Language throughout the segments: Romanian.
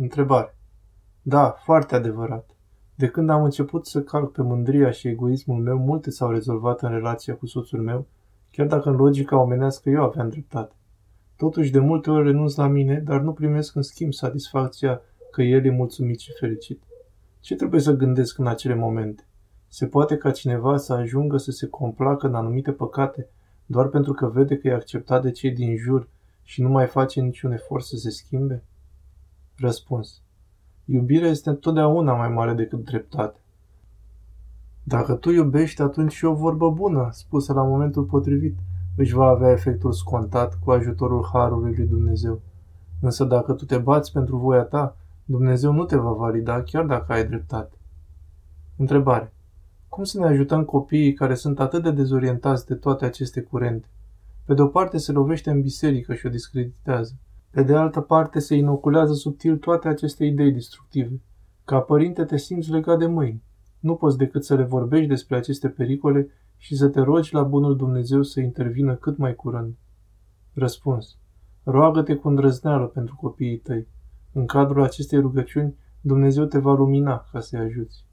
Întrebare. Da, foarte adevărat. De când am început să calc pe mândria și egoismul meu, multe s-au rezolvat în relația cu soțul meu, chiar dacă în logica omenească eu aveam dreptate. Totuși, de multe ori renunț la mine, dar nu primesc în schimb satisfacția că el e mulțumit și fericit. Ce trebuie să gândesc în acele momente? Se poate ca cineva să ajungă să se complacă în anumite păcate doar pentru că vede că e acceptat de cei din jur și nu mai face niciun efort să se schimbe? Răspuns. Iubirea este întotdeauna mai mare decât dreptate. Dacă tu iubești, atunci și o vorbă bună, spusă la momentul potrivit, își va avea efectul scontat cu ajutorul Harului lui Dumnezeu. Însă dacă tu te bați pentru voia ta, Dumnezeu nu te va valida chiar dacă ai dreptate. Întrebare. Cum să ne ajutăm copiii care sunt atât de dezorientați de toate aceste curente? Pe de o parte se lovește în biserică și o discreditează. Pe de altă parte se inoculează subtil toate aceste idei destructive. Ca părinte te simți legat de mâini. Nu poți decât să le vorbești despre aceste pericole și să te rogi la bunul Dumnezeu să intervină cât mai curând. Răspuns. Roagă-te cu îndrăzneală pentru copiii tăi. În cadrul acestei rugăciuni, Dumnezeu te va lumina ca să-i ajuți.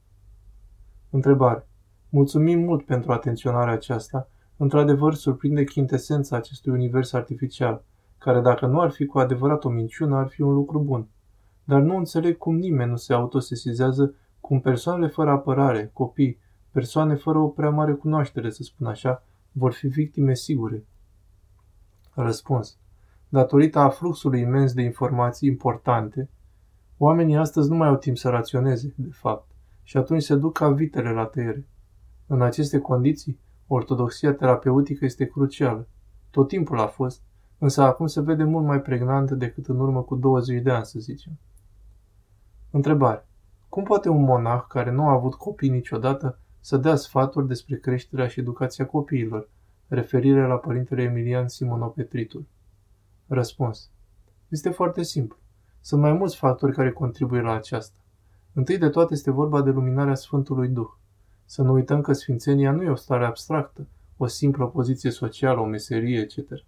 Întrebare. Mulțumim mult pentru atenționarea aceasta. Într-adevăr, surprinde chintesența acestui univers artificial, care dacă nu ar fi cu adevărat o minciună, ar fi un lucru bun. Dar nu înțeleg cum nimeni nu se autosesizează cum persoanele fără apărare, copii, persoane fără o prea mare cunoaștere, să spun așa, vor fi victime sigure. Răspuns. Datorită afluxului imens de informații importante, oamenii astăzi nu mai au timp să raționeze, de fapt, și atunci se duc ca vitele la tăiere. În aceste condiții, ortodoxia terapeutică este crucială. Tot timpul a fost, însă acum se vede mult mai pregnantă decât în urmă cu 20 de ani, să zicem. Întrebare. Cum poate un monah care nu a avut copii niciodată să dea sfaturi despre creșterea și educația copiilor, referire la părintele Emilian Simonopetritul? Răspuns. Este foarte simplu. Sunt mai mulți factori care contribuie la aceasta. Întâi de toate este vorba de luminarea Sfântului Duh. Să nu uităm că sfințenia nu e o stare abstractă, o simplă poziție socială, o meserie, etc.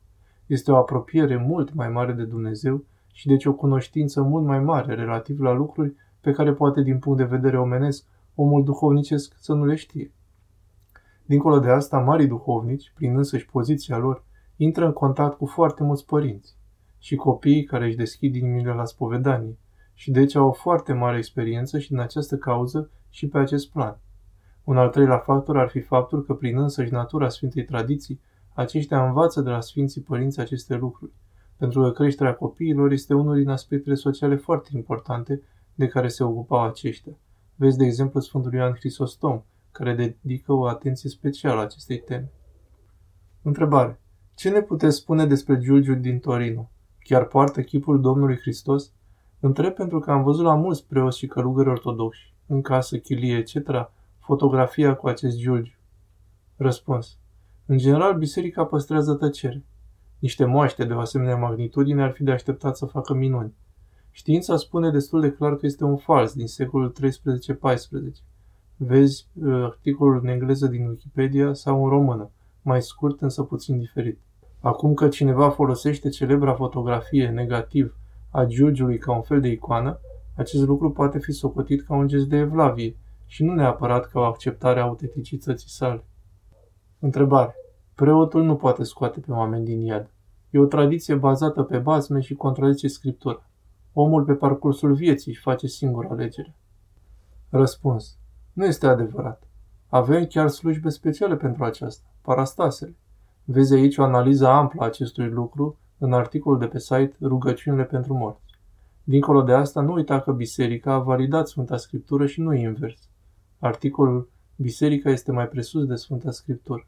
Este o apropiere mult mai mare de Dumnezeu și deci o cunoștință mult mai mare relativ la lucruri pe care poate din punct de vedere omenesc omul duhovnicesc să nu le știe. Dincolo de asta, marii duhovnici, prin însăși poziția lor, intră în contact cu foarte mulți părinți și copiii care își deschid inimile la spovedanie și deci au o foarte mare experiență și din această cauză și pe acest plan. Un al treilea factor ar fi faptul că prin însăși natura Sfintei Tradiții, aceștia învață de la Sfinții Părinți aceste lucruri, pentru că creșterea copiilor este unul din aspectele sociale foarte importante de care se ocupau aceștia. Vezi, de exemplu, Sfântul Ioan Hristostom, care dedică o atenție specială acestei teme. Întrebare. Ce ne puteți spune despre Giulgiu din Torino? Chiar poartă chipul Domnului Hristos? Întreb pentru că am văzut la mulți preoți și călugări ortodoxi, în casă, chilie, etc., fotografia cu acest Giulgiu. Răspuns. În general, biserica păstrează tăcere. Niște moaște de o asemenea magnitudine ar fi de așteptat să facă minuni. Știința spune destul de clar că este un fals din secolul 13-14. Vezi uh, articolul în engleză din Wikipedia sau în română, mai scurt însă puțin diferit. Acum că cineva folosește celebra fotografie negativ a Giurgiului ca un fel de icoană, acest lucru poate fi socotit ca un gest de evlavie și nu neapărat ca o acceptare a autenticității sale. Întrebare. Preotul nu poate scoate pe oameni din iad. E o tradiție bazată pe bazme și contrazice scriptura. Omul pe parcursul vieții își face singur alegere. Răspuns. Nu este adevărat. Avem chiar slujbe speciale pentru aceasta, parastasele. Vezi aici o analiză amplă a acestui lucru în articolul de pe site Rugăciunile pentru morți. Dincolo de asta, nu uita că biserica a validat Sfânta Scriptură și nu invers. Articolul Biserica este mai presus de Sfânta Scriptură.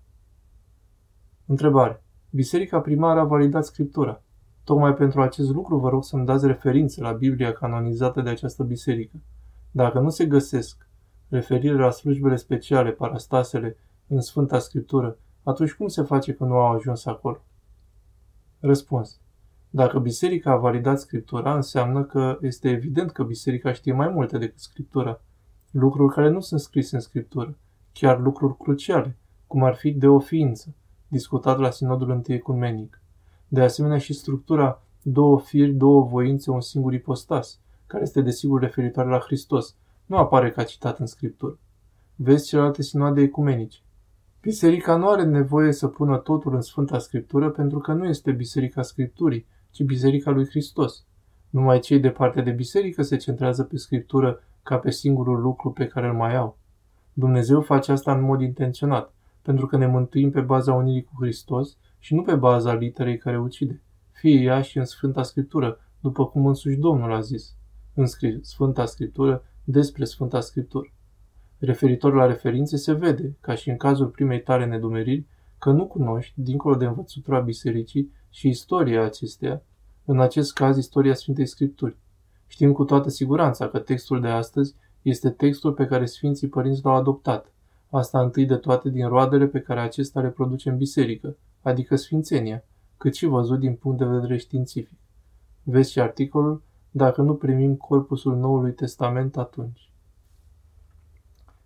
Întrebare. Biserica primară a validat Scriptura. Tocmai pentru acest lucru vă rog să-mi dați referințe la Biblia canonizată de această biserică. Dacă nu se găsesc referire la slujbele speciale, parastasele, în Sfânta Scriptură, atunci cum se face că nu au ajuns acolo? Răspuns. Dacă biserica a validat Scriptura, înseamnă că este evident că biserica știe mai multe decât Scriptura. Lucruri care nu sunt scrise în Scriptură, chiar lucruri cruciale, cum ar fi de o ființă, discutat la Sinodul întâi ecumenic. De asemenea și structura două firi, două voințe, un singur ipostas, care este desigur referitoare la Hristos, nu apare ca citat în Scriptură. Vezi celelalte sinoade ecumenice. Biserica nu are nevoie să pună totul în Sfânta Scriptură pentru că nu este Biserica Scripturii, ci Biserica lui Hristos. Numai cei de parte de biserică se centrează pe Scriptură ca pe singurul lucru pe care îl mai au. Dumnezeu face asta în mod intenționat, pentru că ne mântuim pe baza unirii cu Hristos și nu pe baza literei care ucide. Fie ea și în Sfânta Scriptură, după cum însuși Domnul a zis în Sfânta Scriptură despre Sfânta Scriptură. Referitor la referințe se vede, ca și în cazul primei tale nedumeriri, că nu cunoști, dincolo de învățătura bisericii și istoria acesteia, în acest caz istoria Sfintei Scripturi. Știm cu toată siguranța că textul de astăzi este textul pe care Sfinții Părinți l-au adoptat, asta întâi de toate din roadele pe care acesta le produce în biserică, adică Sfințenia, cât și văzut din punct de vedere științific. Vezi și articolul Dacă nu primim corpusul Noului Testament atunci.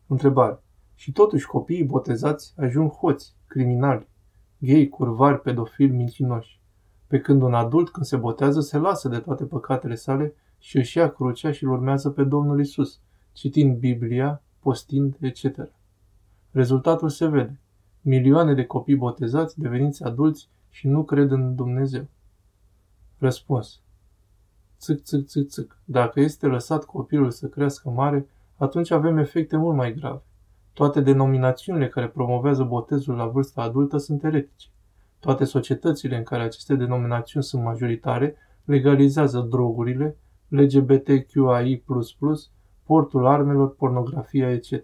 Întrebare. Și totuși copiii botezați ajung hoți, criminali, gay, curvari, pedofili, mincinoși. Pe când un adult, când se botează, se lasă de toate păcatele sale și își ia crucea și îl urmează pe Domnul Isus, citind Biblia, postind, etc. Rezultatul se vede. Milioane de copii botezați, deveniți adulți și nu cred în Dumnezeu. Răspuns. Țic, țic, țic, țic. Dacă este lăsat copilul să crească mare, atunci avem efecte mult mai grave. Toate denominațiunile care promovează botezul la vârsta adultă sunt eretice. Toate societățile în care aceste denominațiuni sunt majoritare legalizează drogurile, LGBTQI++, portul armelor, pornografia, etc.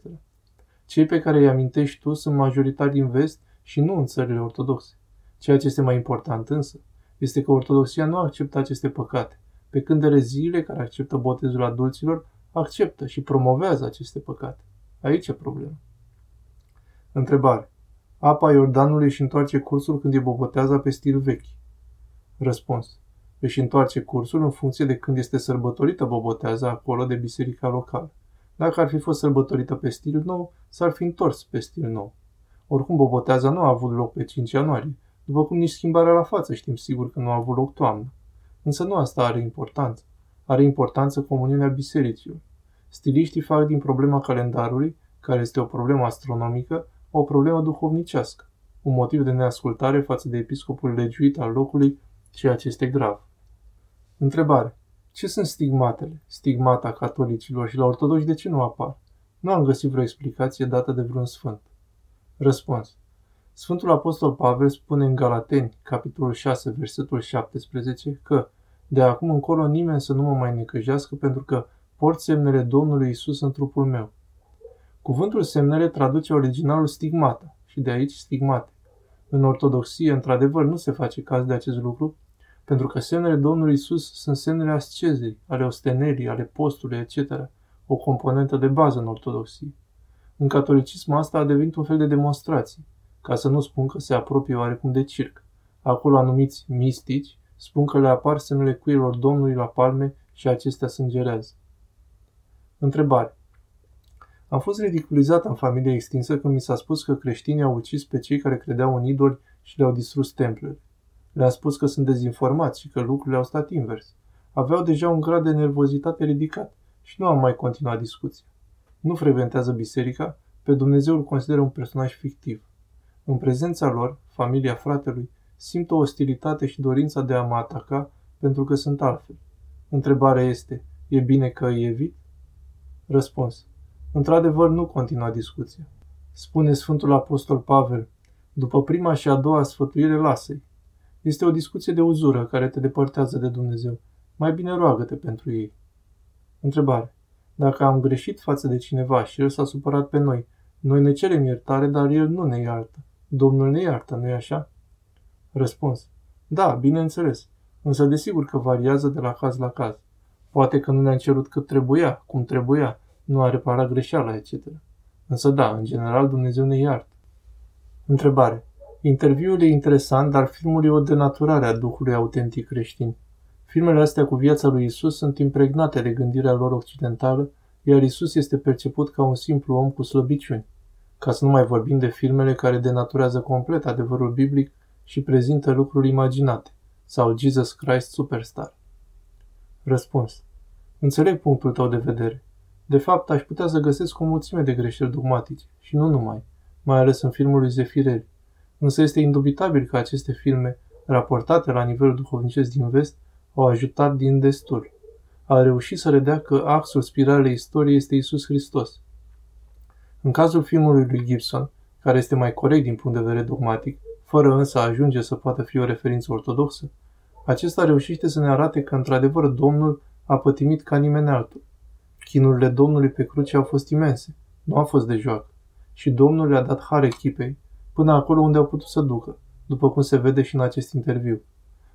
Cei pe care îi amintești tu sunt majoritari din vest și nu în țările ortodoxe. Ceea ce este mai important însă este că ortodoxia nu acceptă aceste păcate, pe când ereziile care acceptă botezul adulților acceptă și promovează aceste păcate. Aici e problema. Întrebare. Apa Iordanului își întoarce cursul când e bobotează pe stil vechi. Răspuns. Își întoarce cursul în funcție de când este sărbătorită bobotează acolo de biserica locală. Dacă ar fi fost sărbătorită pe stil nou, s-ar fi întors pe stil nou. Oricum, boboteaza nu a avut loc pe 5 ianuarie, după cum nici schimbarea la față știm sigur că nu a avut loc toamnă. Însă nu asta are importanță. Are importanță comuniunea bisericilor. Stiliștii fac din problema calendarului, care este o problemă astronomică, o problemă duhovnicească, un motiv de neascultare față de episcopul legiuit al locului, ceea ce este grav. Întrebare. Ce sunt stigmatele? Stigmata catolicilor și la ortodoxi de ce nu apar? Nu am găsit vreo explicație dată de vreun sfânt. Răspuns. Sfântul Apostol Pavel spune în Galateni, capitolul 6, versetul 17, că de acum încolo nimeni să nu mă mai necăjească pentru că port semnele Domnului Isus în trupul meu. Cuvântul semnele traduce originalul stigmata și de aici stigmate. În ortodoxie, într-adevăr, nu se face caz de acest lucru, pentru că semnele Domnului Isus sunt semnele ascezei, ale ostenerii, ale postului, etc., o componentă de bază în ortodoxie. În catolicism asta a devenit un fel de demonstrație, ca să nu spun că se apropie oarecum de circ. Acolo anumiți mistici spun că le apar semnele cuielor Domnului la palme și acestea sângerează. Întrebare. Am fost ridiculizat în familie extinsă când mi s-a spus că creștinii au ucis pe cei care credeau în idoli și le-au distrus templele. Le-am spus că sunt dezinformați și că lucrurile au stat invers. Aveau deja un grad de nervozitate ridicat și nu am mai continuat discuția. Nu frecventează biserica, pe Dumnezeu îl consideră un personaj fictiv. În prezența lor, familia fratelui, simt o ostilitate și dorința de a mă ataca pentru că sunt altfel. Întrebarea este, e bine că îi evit? Răspuns. Într-adevăr, nu continua discuția. Spune Sfântul Apostol Pavel, după prima și a doua sfătuire, lasă-i. Este o discuție de uzură care te depărtează de Dumnezeu. Mai bine roagă-te pentru ei. Întrebare. Dacă am greșit față de cineva și el s-a supărat pe noi, noi ne cerem iertare, dar el nu ne iartă. Domnul ne iartă, nu-i așa? Răspuns. Da, bineînțeles. Însă desigur că variază de la caz la caz. Poate că nu ne-a cerut cât trebuia, cum trebuia, nu a reparat greșeala, etc. Însă da, în general Dumnezeu ne iartă. Întrebare. Interviul e interesant, dar filmul e o denaturare a Duhului autentic creștin. Filmele astea cu viața lui Isus sunt impregnate de gândirea lor occidentală, iar Isus este perceput ca un simplu om cu slăbiciuni. Ca să nu mai vorbim de filmele care denaturează complet adevărul biblic și prezintă lucruri imaginate, sau Jesus Christ Superstar. Răspuns. Înțeleg punctul tău de vedere. De fapt, aș putea să găsesc o mulțime de greșeli dogmatice, și nu numai, mai ales în filmul lui Zefirelli. Însă este indubitabil că aceste filme, raportate la nivelul duhovnicesc din vest, au ajutat din destul. A reușit să redea că axul spiralei istoriei este Isus Hristos. În cazul filmului lui Gibson, care este mai corect din punct de vedere dogmatic, fără însă a ajunge să poată fi o referință ortodoxă, acesta reușește să ne arate că într-adevăr Domnul a pătimit ca nimeni altul. Chinurile Domnului pe cruce au fost imense, nu a fost de joacă. Și Domnul le-a dat har echipei, până acolo unde au putut să ducă, după cum se vede și în acest interviu.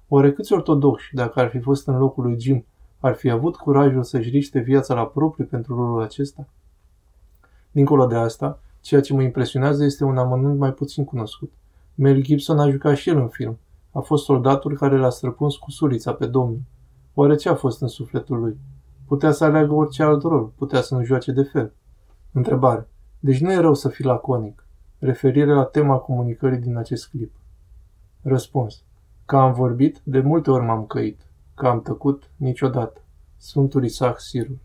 Oare câți ortodoxi, dacă ar fi fost în locul lui Jim, ar fi avut curajul să-și riște viața la propriu pentru rolul acesta? Dincolo de asta, ceea ce mă impresionează este un amănunt mai puțin cunoscut. Mel Gibson a jucat și el în film. A fost soldatul care l-a străpuns cu sulița pe domnul. Oare ce a fost în sufletul lui? Putea să aleagă orice alt rol, putea să nu joace de fel. Întrebare. Deci nu e rău să fii laconic. Referire la tema comunicării din acest clip. Răspuns. Că am vorbit, de multe ori m-am căit. Că am tăcut, niciodată. Sfântul Isaac Sirul